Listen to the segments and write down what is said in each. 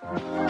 Sanibonani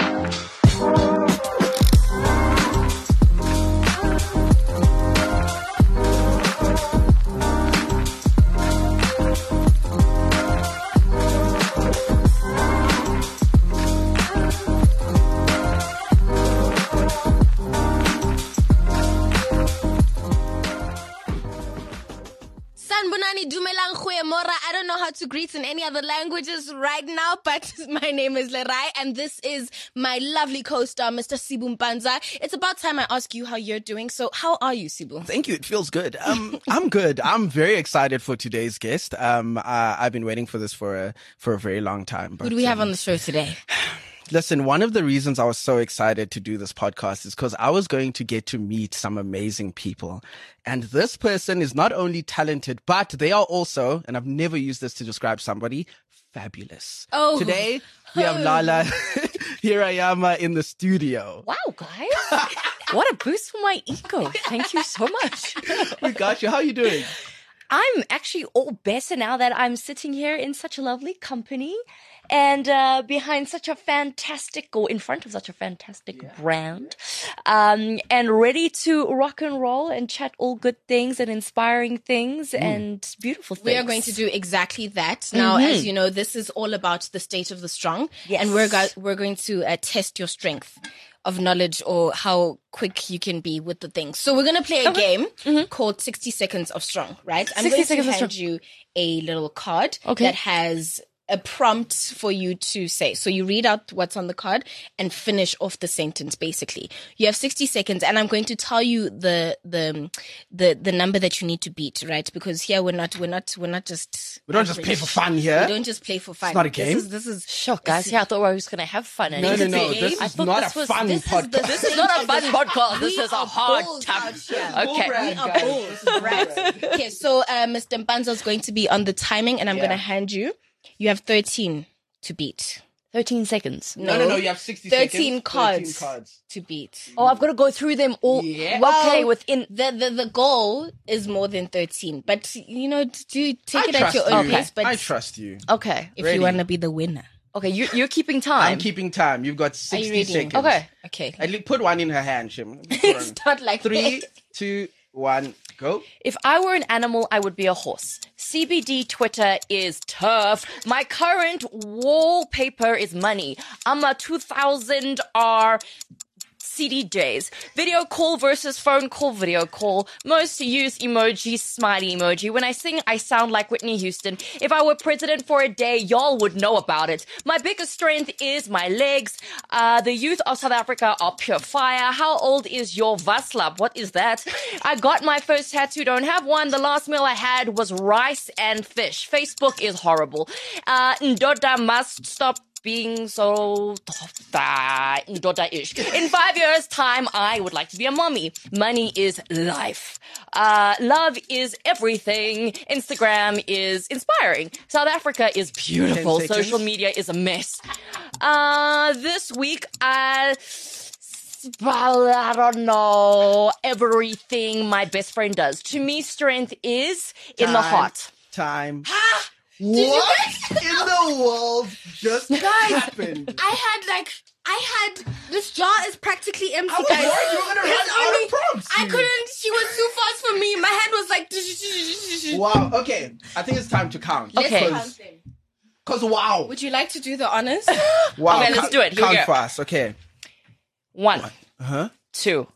languages right now, but my name is Lerai and this is my lovely co-star, Mr. Sibu Mpanza. It's about time I ask you how you're doing. So how are you, Sibu? Thank you. It feels good. Um, I'm good. I'm very excited for today's guest. Um, uh, I've been waiting for this for a for a very long time. Who do we have on the show today? Listen, one of the reasons I was so excited to do this podcast is because I was going to get to meet some amazing people. And this person is not only talented, but they are also, and I've never used this to describe somebody, fabulous. Oh. Today, we have Lalla Hirayama uh, in the studio. Wow, guys. what a boost for my ego. Thank you so much. We got you. How are you doing? I'm actually all better now that I'm sitting here in such a lovely company and uh, behind such a fantastic, or in front of such a fantastic yeah. brand, um, and ready to rock and roll and chat all good things and inspiring things mm. and beautiful things. We are going to do exactly that. Now, mm-hmm. as you know, this is all about the state of the strong, yes. and we're go- we're going to uh, test your strength of knowledge or how quick you can be with the things. So we're gonna play a okay. game mm-hmm. called 60 Seconds of Strong, right? I'm going to hand you a little card okay. that has a prompt for you to say. So you read out what's on the card and finish off the sentence basically. You have 60 seconds and I'm going to tell you the the the the number that you need to beat, right? Because here we're not we're not we're not just We don't just play for fun here. We don't just play for fun. It's not a game. This is, this is shock, guys. Yeah, I thought we were just gonna have fun. no, no, no. This is not this a was, fun this podcast. Is the, this is not a fun podcast. This is a hard time. Okay. we are bold, right? okay, so uh, Mr. Mpanza is going to be on the timing and I'm yeah. gonna hand you. You have 13 to beat. 13 seconds. No, no, no, you have 60 13 seconds. Cards 13 cards to beat. Oh, I've got to go through them all. Yeah. Well, okay, within the, the the goal is more than 13, but you know, do take I it at your own you. pace. But I trust you. Okay. if Ready. you want to be the winner. Okay, you, you're keeping time. I'm keeping time. You've got 60 ready? seconds. Okay. Okay. At least put one in her hand, Shim. it's not like Three, that. two, one, go. If I were an animal, I would be a horse. CBD Twitter is tough. My current wallpaper is money. I'm a 2000R CDJs. Video call versus phone call video call. Most use emoji, smiley emoji. When I sing, I sound like Whitney Houston. If I were president for a day, y'all would know about it. My biggest strength is my legs. Uh, the youth of South Africa are pure fire. How old is your Vaslap? What is that? I got my first tattoo, don't have one. The last meal I had was rice and fish. Facebook is horrible. Uh, Ndoda must stop being so ish. In five years' time, I would like to be a mommy. Money is life. Uh, love is everything. Instagram is inspiring. South Africa is beautiful. Social media is a mess. Uh, this week, I. Well, I don't know everything my best friend does. To me, strength is in the heart. Time. What in the world just happened? I had like I had this jar is practically empty, I was guys. worried you were gonna It's run out only- of prompts. I couldn't. She was too fast for me. My hand was like. Wow. Okay. I think it's time to count. Okay. Cause wow. Would you like to do the honors? Wow. Okay, let's do it. Here we Count go. fast. Okay. One. Uh huh. two,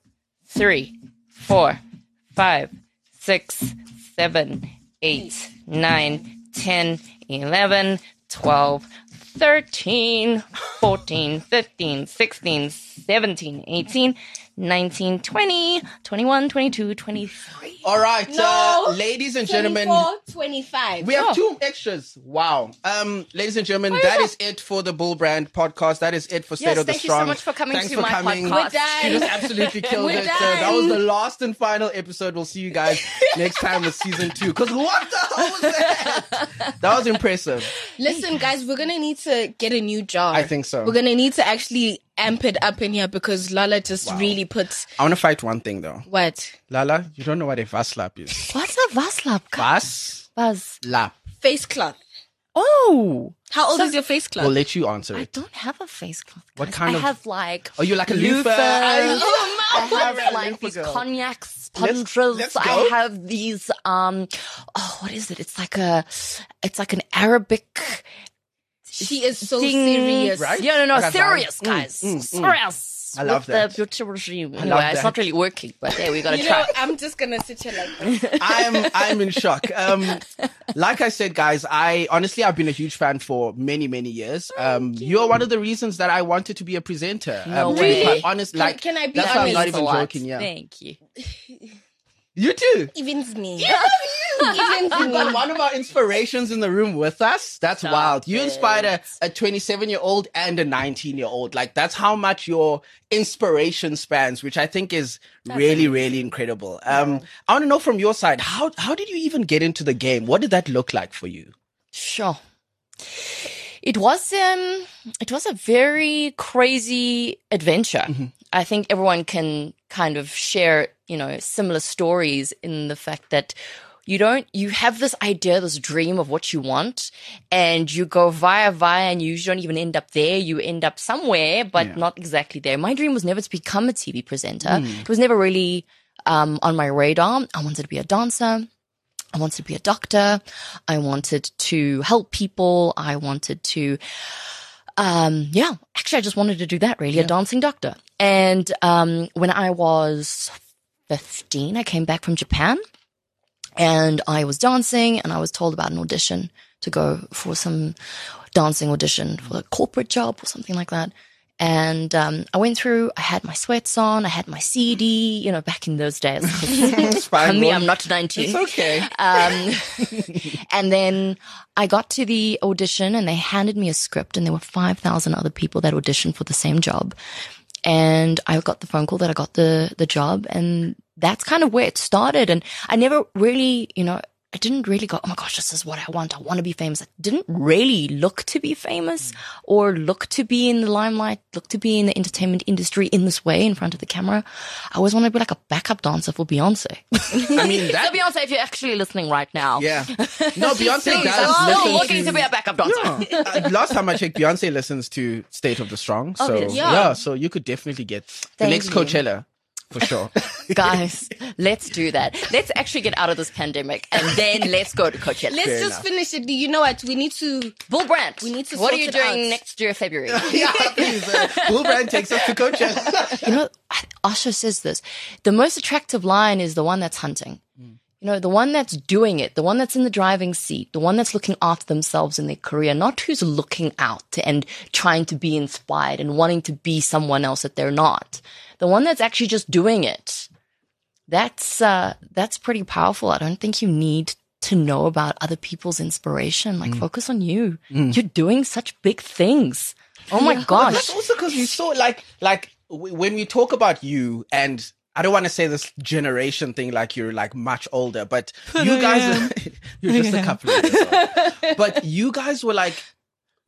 three, four, five, six, seven, eight, nine, ten, eleven, twelve, thirteen, fourteen, fifteen, sixteen, seventeen, eighteen, nineteen, twenty, twenty-one, twenty-two, twenty-three. All right, No. uh, ladies and gentlemen. 25. We have Oh. two extras. Wow. Um, ladies and gentlemen, that yeah. is it for the Bull Brand podcast. That is it for State Yes, of the Strong. thank you so much for coming Thanks to for my coming. podcast. We're done. She just absolutely killed We're it. Uh, that was the last and final episode. We'll see you guys next time with season two. Because what the hell was that? that was impressive. Listen, guys, we're gonna need to get a new jar. I think so. We're gonna need to actually amp it up in here because Lalla just really puts I want to fight one thing though. what Lalla, you don't know what a vaslap is. What's a Vaslap? Vas Buzz. lap. face cloth. Oh, How old is your face cloth? We'll let you answer It. I don't have a face cloth. What guys. kind I of- have like Are you like a loofah? loofahs. I- I You're have a like loofah these girl. konjac Let's- sponges. let's I have these um oh what is it? It's like a it's like an Arabic she is so thing. serious. Right? Yeah, no, no, serious down. Mm, guys. mm, mm. serious. I love that. the beauty regime. love Anyway, it's not really working, but there we gotta You try. know, I'm just gonna sit here like this. I'm I'm in shock. Um, like I said, guys, I honestly I've been a huge fan for many many years. Um, you're one of the reasons that I wanted to be a presenter. No um, to be way. quite honest, Can- like can I be that's why I'm not even lot. joking. Yeah, Thank you. you too. Evens me. We've got one of our inspirations in the room with us. That's Stop wild. You it. inspired a, a 27 year old and a 19 year old. Like that's how much your inspiration spans, which I think is really, really incredible. Um, I want to know from your side, how, how did you even get into the game? What did that look like for you? Sure. It was um it was a very crazy adventure. I think everyone can kind of share, you know, similar stories in the fact that you don't you have this idea, this dream of what you want, and you go via via and you don't even end up there. You end up somewhere, but Yeah. not exactly there. My dream was never to become a TV presenter. It was never really um, on my radar. I wanted to be a dancer. I wanted to be a doctor. I wanted to help people. I wanted to, um, yeah, actually, I just wanted to do that really, a dancing doctor. And, um, when I was 15, I came back from Japan and I was dancing and I was told about an audition to go for some dancing audition for a corporate job or something like that. And um, I went through. I had my sweats on. I had my CD. You know, back in those days. Fine, For me, I'm not 19. It's okay. Um, and then I got to the audition and they handed me a script and there were 5,000 other people that auditioned for the same job. And I got the phone call that I got the, the job and that's kind of where it started. And I never really, you know, I didn't really go, oh my gosh, this is what I want. I want to be famous. I didn't really look to be famous or look to be in the limelight, look to be in the entertainment industry in this way in front of the camera. I always wanted to be like a backup dancer for Beyonce. I mean, that... So Beyonce, if you're actually listening right now, yeah. No, Beyonce does listen looking to be a backup dancer. Yeah. Uh, last time I checked, Beyonce listens to State of the Strong. So Obviously. yeah. Yeah. so you could definitely get the next you. Coachella for sure. Guys, let's do that. Let's actually get out of this pandemic and then let's go to Coachella. Let's Fair just enough. finish it. You know what? We need to. Bull Brand, We need to What are you doing out. next year, February? yeah, please. Uh, Bull Brand takes us to Coachella. you know, Asha says this. The most attractive lion is the one that's hunting. You know, the one that's doing it, the one that's in the driving seat, the one that's looking after themselves in their career, not who's looking out and trying to be inspired and wanting to be someone else that they're not. The one that's actually just doing it. That's uh that's pretty powerful. I don't think you need to know about other people's inspiration. Like focus on you. You're doing such big things. Oh my But gosh. that's also because we saw like like w- when we talk about you and I don't want to say this generation thing like you're like much older, but you guys you're just a couple of years old. But you guys were like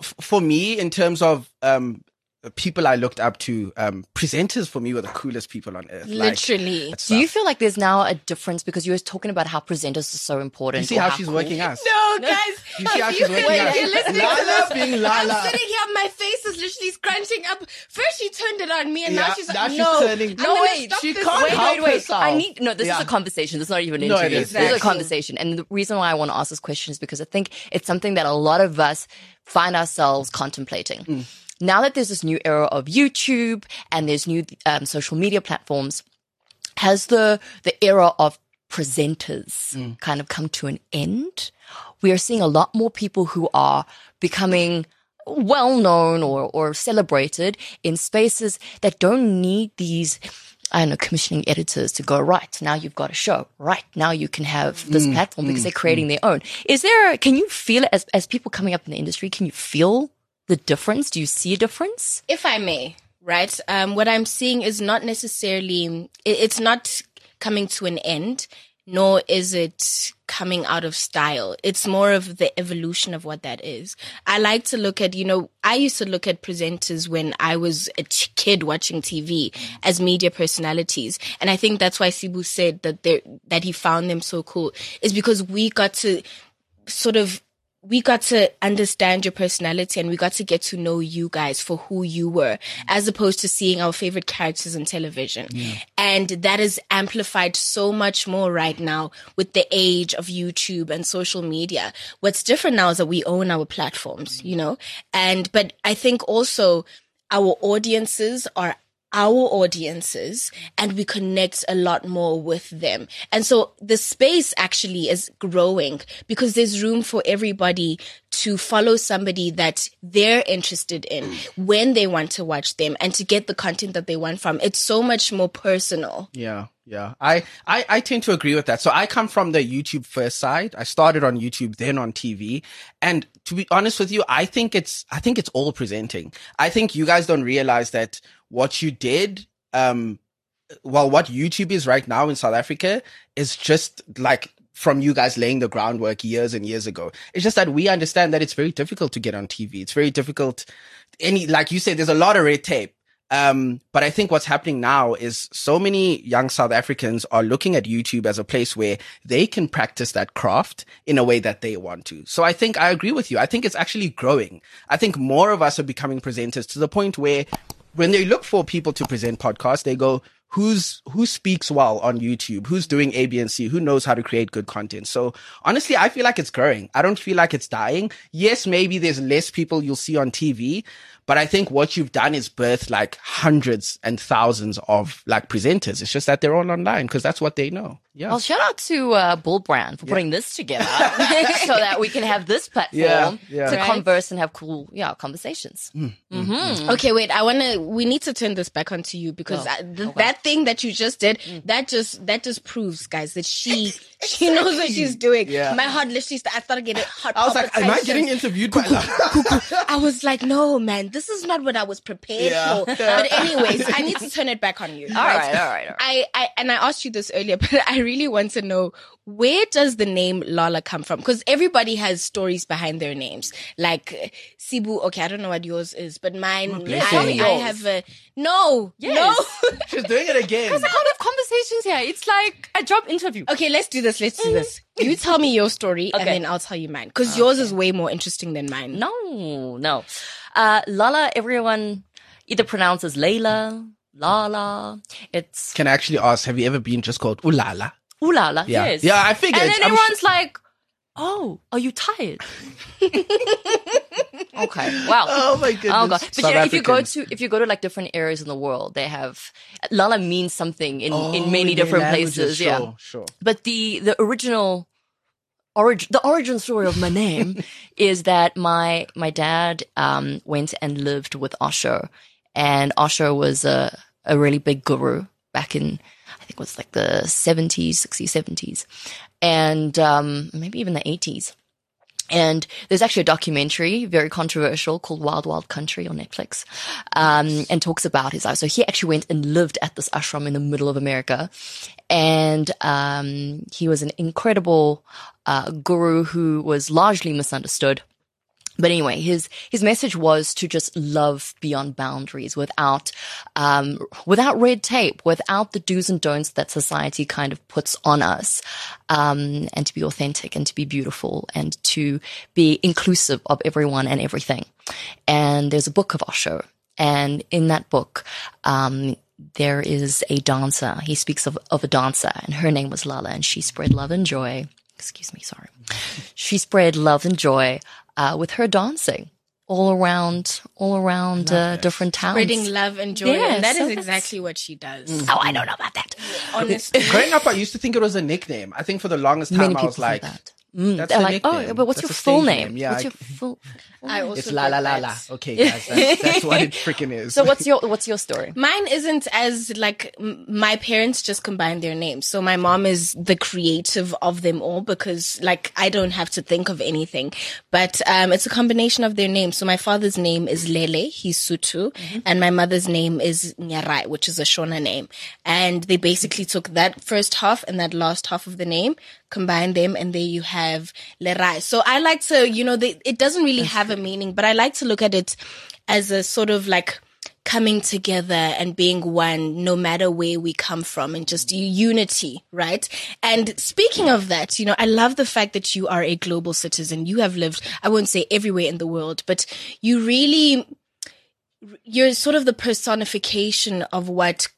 f- for me in terms of um people I looked up to, um presenters for me were the coolest people on earth. Literally. that's Do you feel like there's now a difference because you were talking about how presenters are so important? you see or how she's cool- working us? No, guys. You see how she's working wait, us? you're listening to Lalla being Lalla. I'm sitting here, my face is literally scrunching up. First, she turned it on me, and Yeah, now she's now like, she's no, turning- No, wait, she can't Wait, help wait, wait. herself. I need no. This Yeah. is a conversation. This is not even an No, it interview. is. This is a conversation, and the reason why I want to ask this question is because I think it's something that a lot of us find ourselves contemplating. Mm. Now that there's this new era of YouTube and there's new um, social media platforms, has the the era of presenters Mm. kind of come to an end? We are seeing a lot more people who are becoming well known or, or celebrated in spaces that don't need these I don't know, commissioning editors to go, right, now you've got a show. Right, now you can have this platform because they're creating their own. Is there, can you feel it as, as people coming up in the industry? Can you feel the difference? Do you see a difference? if I may, right? Um, what I'm seeing is not necessarily, it, it's not coming to an end, nor is it coming out of style. It's more of the evolution of what that is. I like to look at, you know, I used to look at presenters when I was a kid watching TV as media personalities. And I think that's why Sibu said that that he found them so cool is because we got to sort of we got to understand your personality and we got to get to know you guys for who you were as opposed to seeing our favorite characters on television. Yeah. And that is amplified so much more right now with the age of YouTube and social media. What's different now is that we own our platforms, you know, and, but I think also our audiences are our audiences and we connect a lot more with them. And so the space actually is growing because there's room for everybody to follow somebody that they're interested in when they want to watch them and to get the content that they want from. It's so much more personal. Yeah. Yeah, I, I, I tend to agree with that. So I come from the YouTube first side. I started on YouTube, then on TV. And to be honest with you, I think it's, I think it's all presenting. I think you guys don't realize that what you did, um, well, what YouTube is right now in South Africa is just like from you guys laying the groundwork years and years ago. It's just that we understand that it's very difficult to get on TV. It's very difficult. Any, like you said, there's a lot of red tape. Um, but I think what's happening now is so many young South Africans are looking at YouTube as a place where they can practice that craft in a way that they want to. So I think I agree with you. I think it's actually growing. I think more of us are becoming presenters to the point where when they look for people to present podcasts, they go, who's who speaks well on YouTube, who's doing A, B, and C, who knows how to create good content. So honestly, I feel like it's growing. I don't feel like it's dying. Yes, maybe there's less people you'll see on TV, but I think what you've done is birth like hundreds and thousands of like presenters. It's just that they're all online because that's what they know. Yeah. Well, shout out to uh, Bull Brand for yeah. putting this together so that we can have this platform yeah, yeah. to right? converse and have cool, yeah, conversations. Mm, mm, mm-hmm. mm-hmm. Okay, wait. I want to. We need to turn this back onto you because oh, I, th- okay. that thing that you just did, mm. that just that just proves, guys, that she she knows what she's doing. Yeah. My heart literally, I started getting hot. I was like, am I getting interviewed by I was like, no, man, this is not what I was prepared yeah. for. But anyways, I need to turn it back on you. All right, right all, right, all right. I, I and I asked you this earlier, but I really want to know where does the name Lalla come from? Because everybody has stories behind their names. Like Sibu, okay, I don't know what yours is, but mine, I, I, have a no, yes. no. She's doing it again. There's a lot of conversations here. It's like a job interview. Okay, let's do this. Let's do mm-hmm. this. You tell me your story, okay. and then I'll tell you mine. Because okay. yours is way more interesting than mine. No, no. Uh, Lalla, everyone either pronounces Layla, Lala. It's. Can I actually ask? Have you ever been just called Ulala? Ooh la la. Yeah. Yes. Yeah, I figured. And then I'm everyone's like, oh, are you tired? okay. Wow. Oh my goodness. Oh god. But you know, if you go to if you go to like different areas in the world, they have Lala means something in oh, in many different places. Sure, yeah. Sure. But the the original origin the origin story of my name is that my my dad um went and lived with Osho and Osho was a a really big guru back in I think it was like the 70s, 60s, 70s, and um, maybe even the 80s. And there's actually a documentary, very controversial, called Wild Wild Country on Netflix, um, and talks about his life. So he actually went and lived at this ashram in the middle of America, and um, he was an incredible uh, guru who was largely misunderstood. But anyway, his his message was to just love beyond boundaries, without um, without red tape, without the do's and don'ts that society kind of puts on us, um, and to be authentic and to be beautiful and to be inclusive of everyone and everything. And there's a book of Osho, and in that book, um, there is a dancer. He speaks of, of a dancer, and her name was Lala, and she spread love and joy. Excuse me, sorry. She spread love and joy uh, with her dancing all around, all around uh, different towns, spreading love and joy. and that so is exactly what she does. Mm. Oh, I don't know about that. Honestly, growing up, I used to think it was a nickname. I think for the longest time, Many I was like. That. Mm, That's they're like, oh, but what's that's your full name? name? Yeah, what's I, your full? I also it's la la la la. Okay, guys, that's, that's what it freaking is. So what's your what's your story? Mine isn't as like my parents just combined their names. So my mom is the creative of them all because like I don't have to think of anything, but um, it's a combination of their names. So my father's name is Lele, he's Sotho, mm-hmm. and my mother's name is Nyarai, which is a Shona name, and they basically took that first half and that last half of the name, combined them and there you have Have lerai. So I like to, you know, they, it doesn't really That's have a meaning, but I like to look at it as a sort of like coming together and being one no matter where we come from and just unity, right? And speaking of that, you know, I love the fact that you are a global citizen. You have lived, I won't say everywhere in the world, but you really, you're sort of the personification of what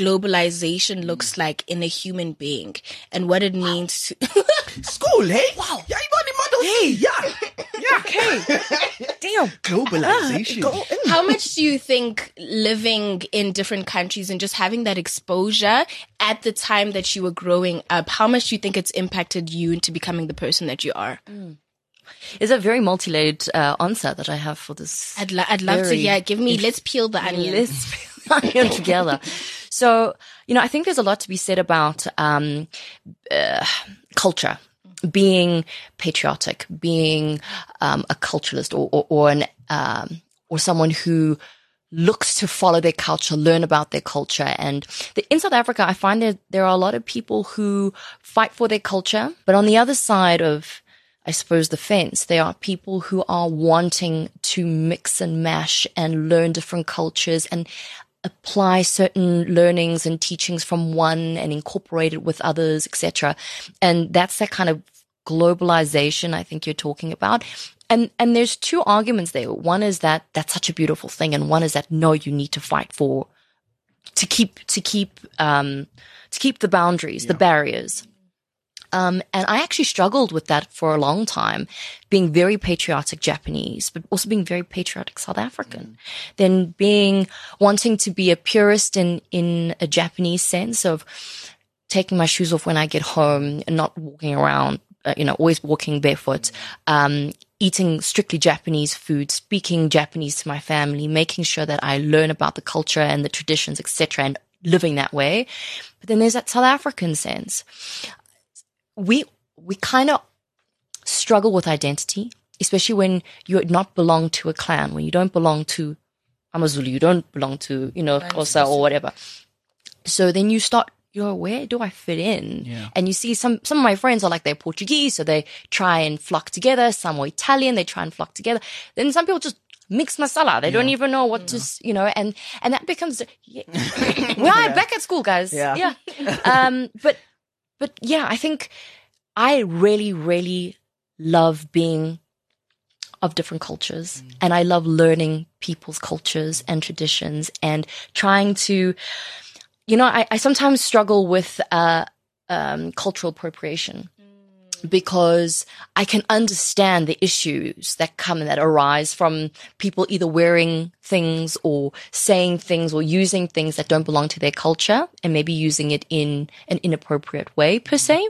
globalization looks like in a human being and what it means to school hey wow yeah you the model. hey yeah yeah okay damn globalization how much do you think living in different countries and just having that exposure at the time that you were growing up how much do you think it's impacted you into becoming the person that you are mm. Is a very multi-layered uh, answer that I have for this. I'd, lo- I'd love to hear. Give me. Let's peel the onion. Let's peel together. So, you know, I think there's a lot to be said about um, uh, culture, being patriotic, being um, a culturalist, or, or, or an um, or someone who looks to follow their culture, learn about their culture. And the, in South Africa, I find that there are a lot of people who fight for their culture, but on the other side of I suppose, the fence. There are people who are wanting to mix and mash and learn different cultures and apply certain learnings and teachings from one and incorporate it with others, etc. And that's that kind of globalization I think you're talking about. And and there's two arguments there. One is that that's such a beautiful thing, and one is that no, you need to fight for to keep to keep um to keep the boundaries, yeah. the barriers. Um, and I actually struggled with that for a long time, being very patriotic Japanese, but also being very patriotic South African. Mm. Then being, wanting to be a purist in, in a Japanese sense of taking my shoes off when I get home and not walking around, uh, you know, always walking barefoot, um, eating strictly Japanese food, speaking Japanese to my family, making sure that I learn about the culture and the traditions, etc., and living that way. But then there's that South African sense we we kind of struggle with identity, especially when you not belong to a clan, when you don't belong to Amazulu, you don't belong to, you know, Xhosa or whatever. So then you start, you know, where do I fit in? Yeah. And you see some, some of my friends are like, they're Portuguese, so they try and flock together. Some are Italian, they try and flock together. Then some people just mix masala. They yeah. don't even know what to, you know, and, and that becomes, yeah. we are yeah. back at school, guys. Yeah. Yeah. Um, but but yeah, I think I really, really love being of different cultures mm. and I love learning people's cultures and traditions and trying to, you know, I, I sometimes struggle with, uh, um, cultural appropriation because I can understand the issues that come and that arise from people either wearing things or saying things or using things that don't belong to their culture and maybe using it in an inappropriate way per se.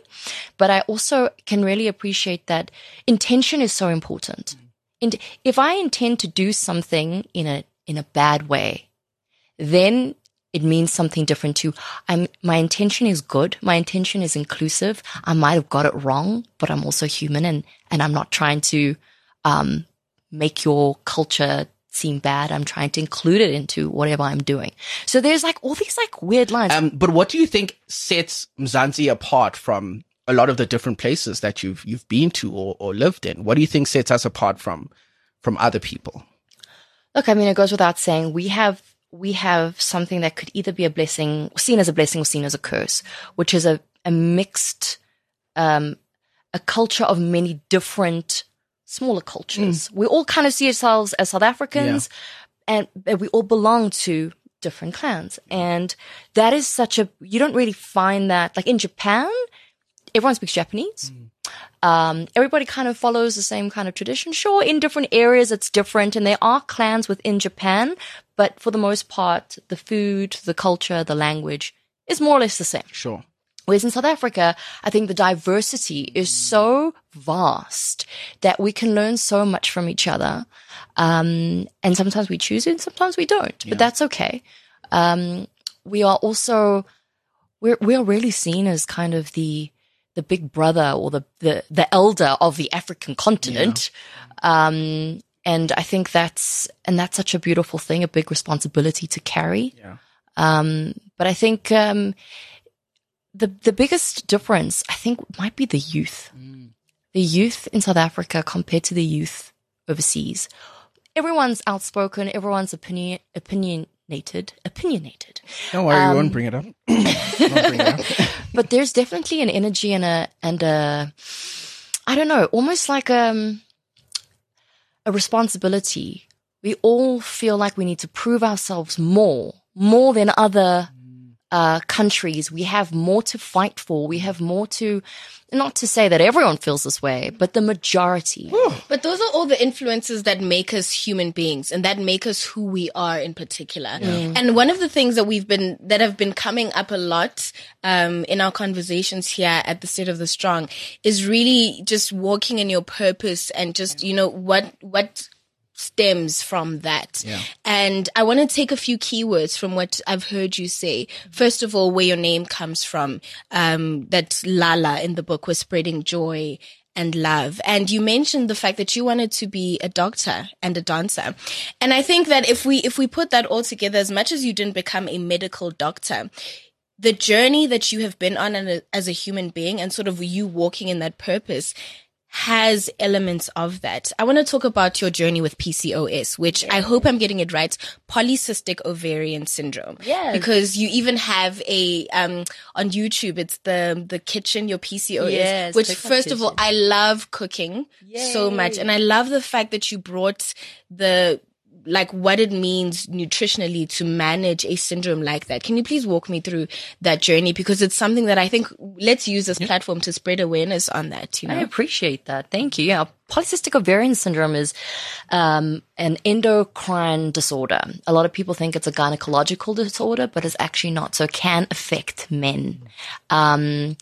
But I also can really appreciate that intention is so important. And if I intend to do something in a in a bad way, then it means something different to I'm, my intention is good. My intention is inclusive. I might have got it wrong, but I'm also human and, and I'm not trying to, um, make your culture seem bad. I'm trying to include it into whatever I'm doing. So there's like all these like weird lines. Um, but what do you think sets Mzansi apart from a lot of the different places that you've, you've been to or, or lived in? What do you think sets us apart from, from other people? Look, I mean, it goes without saying we have we have something that could either be a blessing, seen as a blessing or seen as a curse, which is a, a mixed, um, a culture of many different smaller cultures. Mm. We all kind of see ourselves as South Africans yeah. and we all belong to different clans. And that is such a, you don't really find that, like in Japan, everyone speaks Japanese. Mm. Um, everybody kind of follows the same kind of tradition. Sure, in different areas it's different, and there are clans within Japan, but for the most part, the food, the culture, the language is more or less the same. Sure. Whereas in South Africa, I think the diversity is so vast that we can learn so much from each other. Um, and sometimes we choose it, and sometimes we don't, yeah. but that's okay. Um, we are also, we're, we are really seen as kind of the, the big brother or the, the, the elder of the African continent. Yeah. Um, and I think that's and that's such a beautiful thing, a big responsibility to carry. Yeah. Um, but I think um, the the biggest difference, I think, might be the youth. Mm. The youth in South Africa compared to the youth overseas. Everyone's outspoken. Everyone's opinion opinion opinionated, opinionated. Don't worry, um, we won't bring it up. bring it up. but there's definitely an energy and a and a I don't know, almost like um a responsibility. We all feel like we need to prove ourselves more, more than other uh, countries. We have more to fight for. We have more to, not to say that everyone feels this way, but the majority. But those are all the influences that make us human beings and that make us who we are in particular. Yeah. And one of the things that we've been, that have been coming up a lot, um, in our conversations here at the State of the Strong is really just walking in your purpose and just, you know, what, what, stems from that. Yeah. And I want to take a few keywords from what I've heard you say. First of all, where your name comes from, um, that Lala in the book was spreading joy and love. And you mentioned the fact that you wanted to be a doctor and a dancer. And I think that if we, if we put that all together, as much as you didn't become a medical doctor, the journey that you have been on as a human being and sort of you walking in that purpose has elements of that. I want to talk about your journey with PCOS, which yeah. I hope I'm getting it right. Polycystic ovarian syndrome. Yeah. Because you even have a, um, on YouTube, it's the, the kitchen, your PCOS, yes, which first of all, I love cooking Yay. so much. And I love the fact that you brought the, like what it means nutritionally to manage a syndrome like that. Can you please walk me through that journey? Because it's something that I think let's use this platform to spread awareness on that. You know? I appreciate that. Thank you. Yeah. Polycystic ovarian syndrome is um, an endocrine disorder. A lot of people think it's a gynecological disorder, but it's actually not. So it can affect men. Um,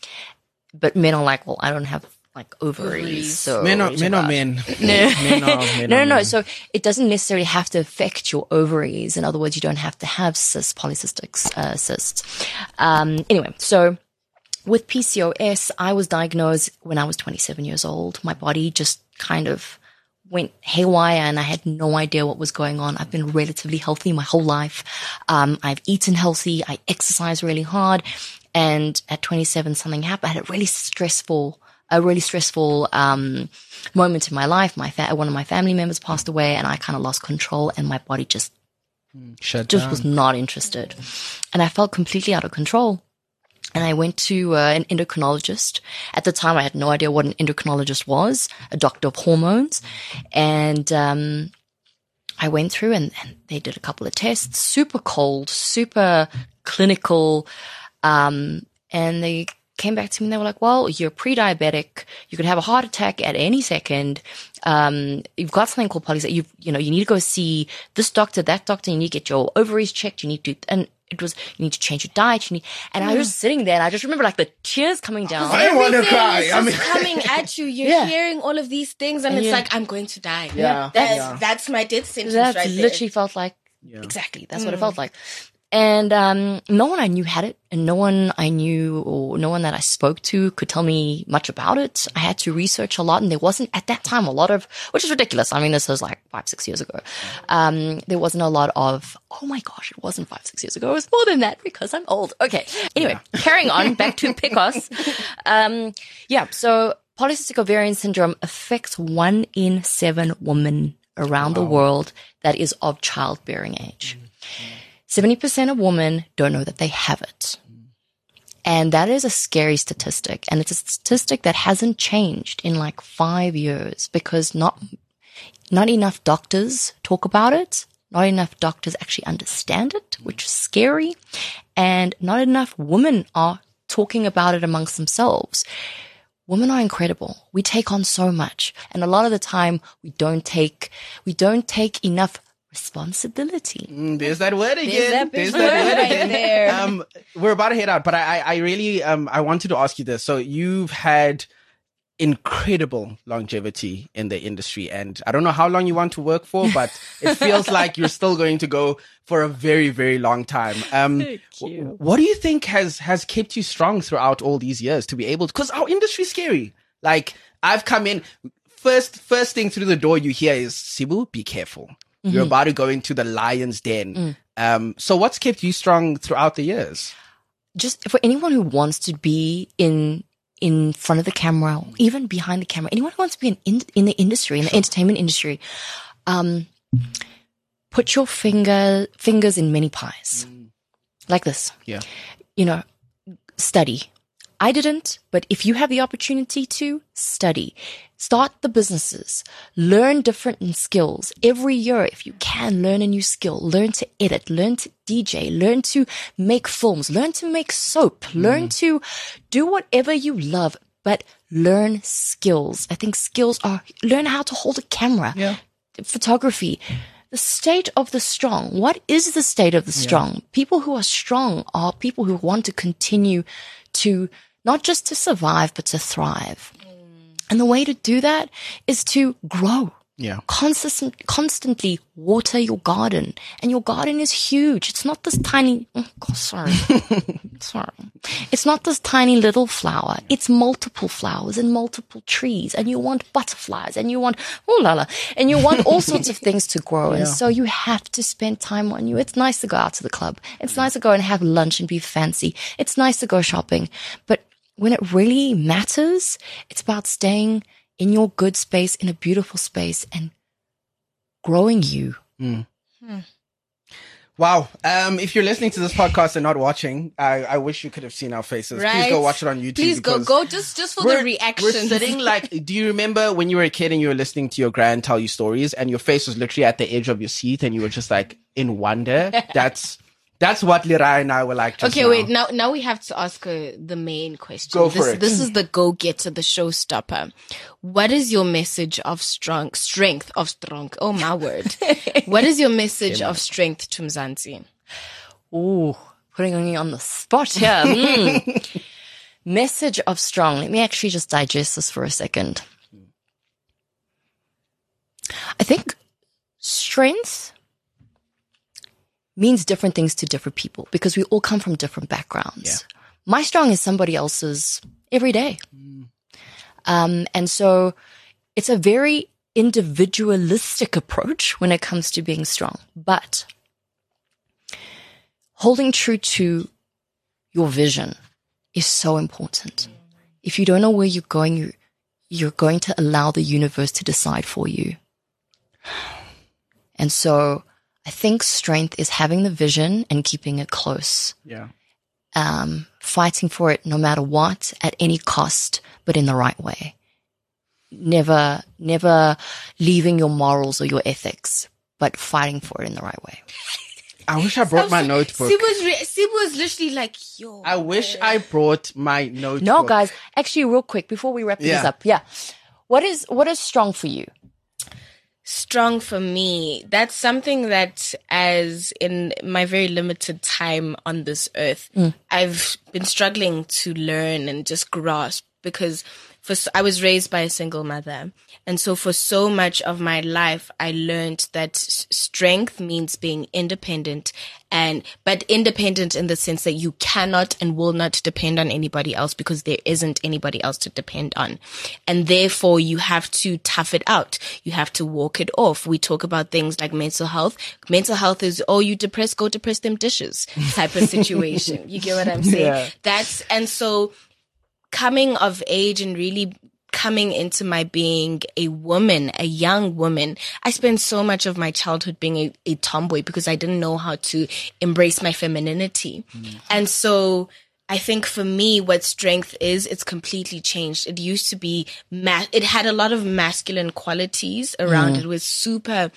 but men are like, well, I don't have like ovaries. So men are men are men. No. men are, men no, no, no. Men. So it doesn't necessarily have to affect your ovaries. In other words, you don't have to have cysts, polycystic uh, cysts. Um, anyway, so with PCOS, I was diagnosed when I was 27 years old. My body just kind of went haywire and I had no idea what was going on. I've been relatively healthy my whole life. Um, I've eaten healthy. I exercise really hard. And at 27, something happened. I had a really stressful a really stressful um, moment in my life. My fa- one of my family members passed away, and I kind of lost control, and my body just Shut just down. was not interested, and I felt completely out of control. And I went to uh, an endocrinologist. At the time, I had no idea what an endocrinologist was, a doctor of hormones, and um, I went through and, and, they did a couple of tests, super cold, super clinical, um, and they came back to me and they were like, well, you're pre-diabetic. You could have a heart attack at any second. Um, you've got something called polycystic. You, you know, you need to go see this doctor, that doctor. You need to get your ovaries checked. You need to, and it was, you need to change your diet. You need, and I was sitting there and I just remember like the tears coming down. I want to cry. I mean, coming at you. You're yeah. hearing all of these things and, and it's like, I'm going to die. Yeah. That's, yeah. that's my death sentence that right literally there. felt like, yeah. exactly. That's mm. what it felt like. And um, no one I knew had it, and no one I knew or no one that I spoke to could tell me much about it. I had to research a lot, and there wasn't at that time a lot of, which is ridiculous. I mean, this was like five, six years ago. Um, there wasn't a lot of, oh my gosh, it wasn't five, six years ago. It was more than that because I'm old. Okay. Anyway, yeah. carrying on back to PCOS. Um, yeah. So polycystic ovarian syndrome affects one in seven women around wow. the world that is of childbearing age. Mm-hmm. 70% of women don't know that they have it. And that is a scary statistic. And it's a statistic that hasn't changed in like five years because not, not enough doctors talk about it. Not enough doctors actually understand it, which is scary. And not enough women are talking about it amongst themselves. Women are incredible. We take on so much. And a lot of the time we don't take, we don't take enough responsibility. Mm, there's that word again. There's that, there's that word right again. There. Um, we're about to head out, but I, I really, um, I wanted to ask you this. So you've had incredible longevity in the industry, and I don't know how long you want to work for, but it feels like you're still going to go for a very, very long time. Um, w- what do you think has has kept you strong throughout all these years to be able? To Because our industry's scary. Like I've come in. First, first thing through the door you hear is Sibu, be careful Mm-hmm. You're about to go into the lion's den. Mm. Um, so what's kept you strong throughout the years? Just for anyone who wants to be in in front of the camera, even behind the camera, anyone who wants to be in in, in the industry, in the entertainment industry, um, put your finger fingers in many pies. Like this. Yeah. You know, study. I didn't, but if you have the opportunity to study, start the businesses, learn different skills every year. If you can learn a new skill, learn to edit, learn to DJ, learn to make films, learn to make soap, mm-hmm. learn to do whatever you love, but learn skills. I think skills are learn how to hold a camera, Yeah. photography. The state of the strong. What is the state of the strong? People who are strong are people who want to continue to not just to survive, but to thrive. And the way to do that is to grow. Yeah. Constant, constantly water your garden. And your garden is huge. It's not this tiny, oh, God, sorry. sorry. It's not this tiny little flower. It's multiple flowers and multiple trees. And you want butterflies and you want, oh la la, and you want all sorts of things to grow. And so you have to spend time on you. It's nice to go out to the club. It's nice to go and have lunch and be fancy. It's nice to go shopping. But when it really matters, it's about staying in your good space, in a beautiful space and growing you. Wow. Um, if you're listening to this podcast and not watching, I, I wish you could have seen our faces. Please go watch it on YouTube. Please go, go just just for the We're, reaction. we're sitting like, do you remember when you were a kid and you were listening to your grand tell you stories and your face was literally at the edge of your seat and you were just like in wonder? That's, that's what Lerai and I were like. Just Okay, now. wait. Now, now we have to ask her the main question. Go this, for it. This is the go-getter, the showstopper. What is your message of strong strength of strong? Oh my word! what is your message of strength to Mzansi? Ooh, putting me on the spot here. Mm. Message of strong. Let me actually just digest this for a second. I think strength means different things to different people because we all come from different backgrounds. Yeah. My strong is somebody else's every day. Um, and so it's a very individualistic approach when it comes to being strong. But holding true to your vision is so important. If you don't know where you're going, you, you're going to allow the universe to decide for you. And so I think strength is having the vision and keeping it close, Yeah. um, fighting for it no matter what, at any cost, but in the right way. Never, never leaving your morals or your ethics, but fighting for it in the right way. I wish I brought my notebook. Sib was, re- Sib was literally like, yo. I wish I brought my notebook. No, guys, actually, real quick before we wrap this up, yeah. What is what is strong for you? Strong for me. That's something that, as in my very limited time on this earth, mm. I've been struggling to learn and just grasp because for I was raised by a single mother, and so for so much of my life, I learned that strength means being independent, and but independent in the sense that you cannot and will not depend on anybody else because there isn't anybody else to depend on, and therefore you have to tough it out. You have to walk it off. We talk about things like mental health. Mental health is oh you depressed, go depress them dishes type of situation. you get what I'm saying? Yeah. That's and so coming of age and really coming into my being a woman, a young woman, I spent so much of my childhood being a, a tomboy because I didn't know how to embrace my femininity. Mm. And so I think for me, what strength is, it's completely changed. It used to be, ma- it had a lot of masculine qualities around mm. it. It was super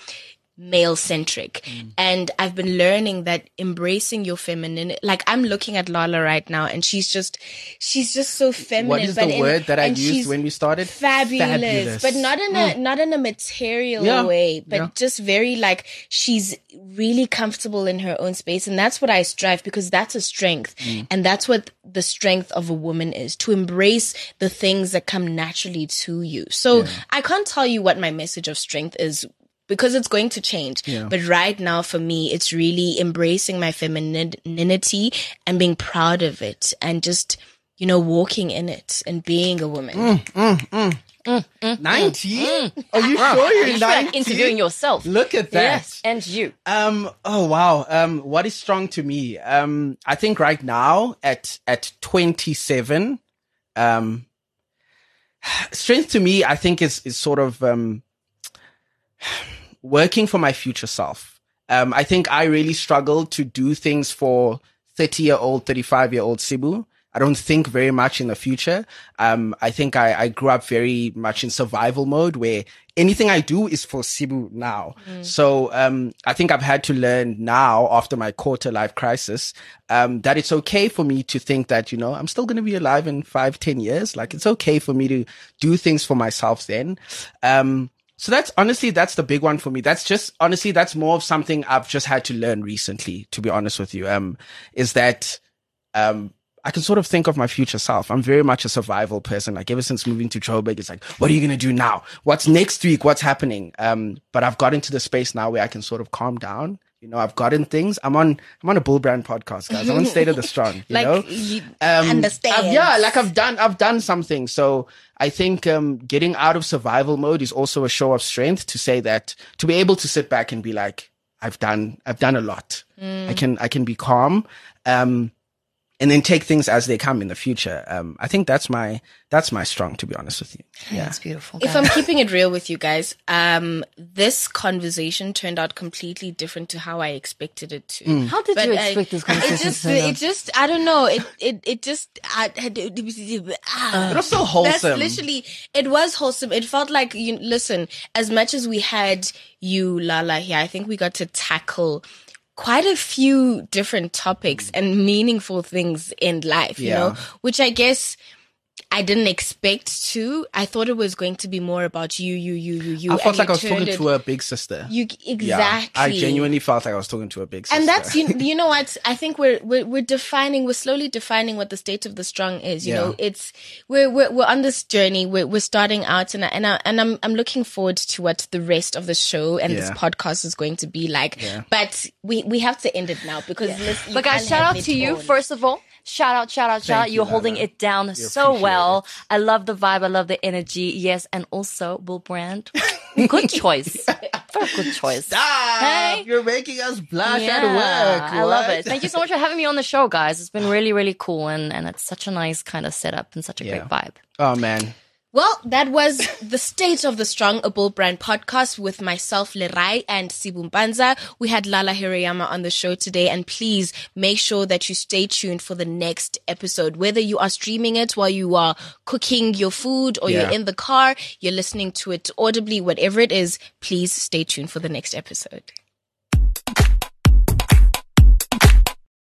male centric. And I've been learning that embracing your feminine, like I'm looking at Lalla right now and she's just, she's just so feminine. What is the in- word that I used when we started? Fabulous, Fabulous. but not in a not in a material Yeah, way, but yeah. just very like she's really comfortable in her own space, and that's what I strive because that's a strength, Mm. and that's what the strength of a woman is to embrace the things that come naturally to you. So I can't tell you what my message of strength is because it's going to change. Yeah. But right now, for me, it's really embracing my femininity and being proud of it and just, you know, walking in it and being a woman. Mm. 90? Are you sure You you're feel like interviewing yourself. Look at that. Yes, and you. Um. Oh wow. Um. What is strong to me? Um. I think right now at at 27, um, strength to me, I think is is sort of um working for my future self. Um, I think I really struggled to do things for 30 year old, 35 year old Sibu. I don't think very much in the future. Um, I think I, I grew up very much in survival mode where anything I do is for Sibu now. Mm. So, um, I think I've had to learn now after my quarter life crisis, um, that it's okay for me to think that, you know, I'm still going to be alive in five, ten years. Like it's okay for me to do things for myself then. Um, so that's honestly, that's the big one for me. That's just honestly, that's more of something I've just had to learn recently, to be honest with you. Um, is that, um, I can sort of think of my future self. I'm very much a survival person. Like ever since moving to Joburg, it's like, what are you going to do now? What's next week? What's happening? Um, but I've got into the space now where I can sort of calm down. You know, I've gotten things. I'm on, I'm on a Bull Brand podcast, guys. I'm on State of the Strong. You like, know, you um, understand? I've, yeah, like I've done, I've done something. So I think um, getting out of survival mode is also a show of strength to say that to be able to sit back and be like, I've done, I've done a lot. Mm. I can, I can be calm. Um, and then take things as they come in the future. Um, I think that's my that's my strong, to be honest with you. Yeah, that's beautiful. Guys. If I'm keeping it real with you guys, um, this conversation turned out completely different to how I expected it to. Mm. How did but you expect I, this conversation? It just, it just, I don't know. It, it, it just, I, it, was, ah, it was so wholesome. That's literally, it was wholesome. It felt like you listen. As much as we had you, Lalla, here, I think we got to tackle quite a few different topics and meaningful things in life, you yeah. know, which I guess I didn't expect to. I thought it was going to be more about you, you, you, you, you. I felt like I was talking it, to a big sister. You exactly. Yeah, I genuinely felt like I was talking to a big sister. And that's you. You know what? I think we're we're, we're defining. We're slowly defining what the state of the strong is. You yeah. know, it's we're, we're we're on this journey. We're we're starting out, and I, and I, and I'm I'm looking forward to what the rest of the show and yeah. this podcast is going to be like. But we we have to end it now because. But guys, shout out to torn. you first of all Shout out, shout out, shout out. You're holding it down you so well. It. I love the vibe. I love the energy. Yes. And also, Bull Brand. Good choice. Very good choice. Stop! Hey? You're making us blush yeah, at work. What? I love it. Thank you so much for having me on the show, guys. It's been really, really cool. And, and it's such a nice kind of setup and such a yeah. great vibe. Oh, man. Well, that was the State of the Strong, a Bull Brand podcast with myself, Lerai, and Sibumbanza. We had Lalla Hirayama on the show today, and please make sure that you stay tuned for the next episode. Whether you are streaming it while you are cooking your food or yeah. you're in the car, you're listening to it audibly, whatever it is, please stay tuned for the next episode.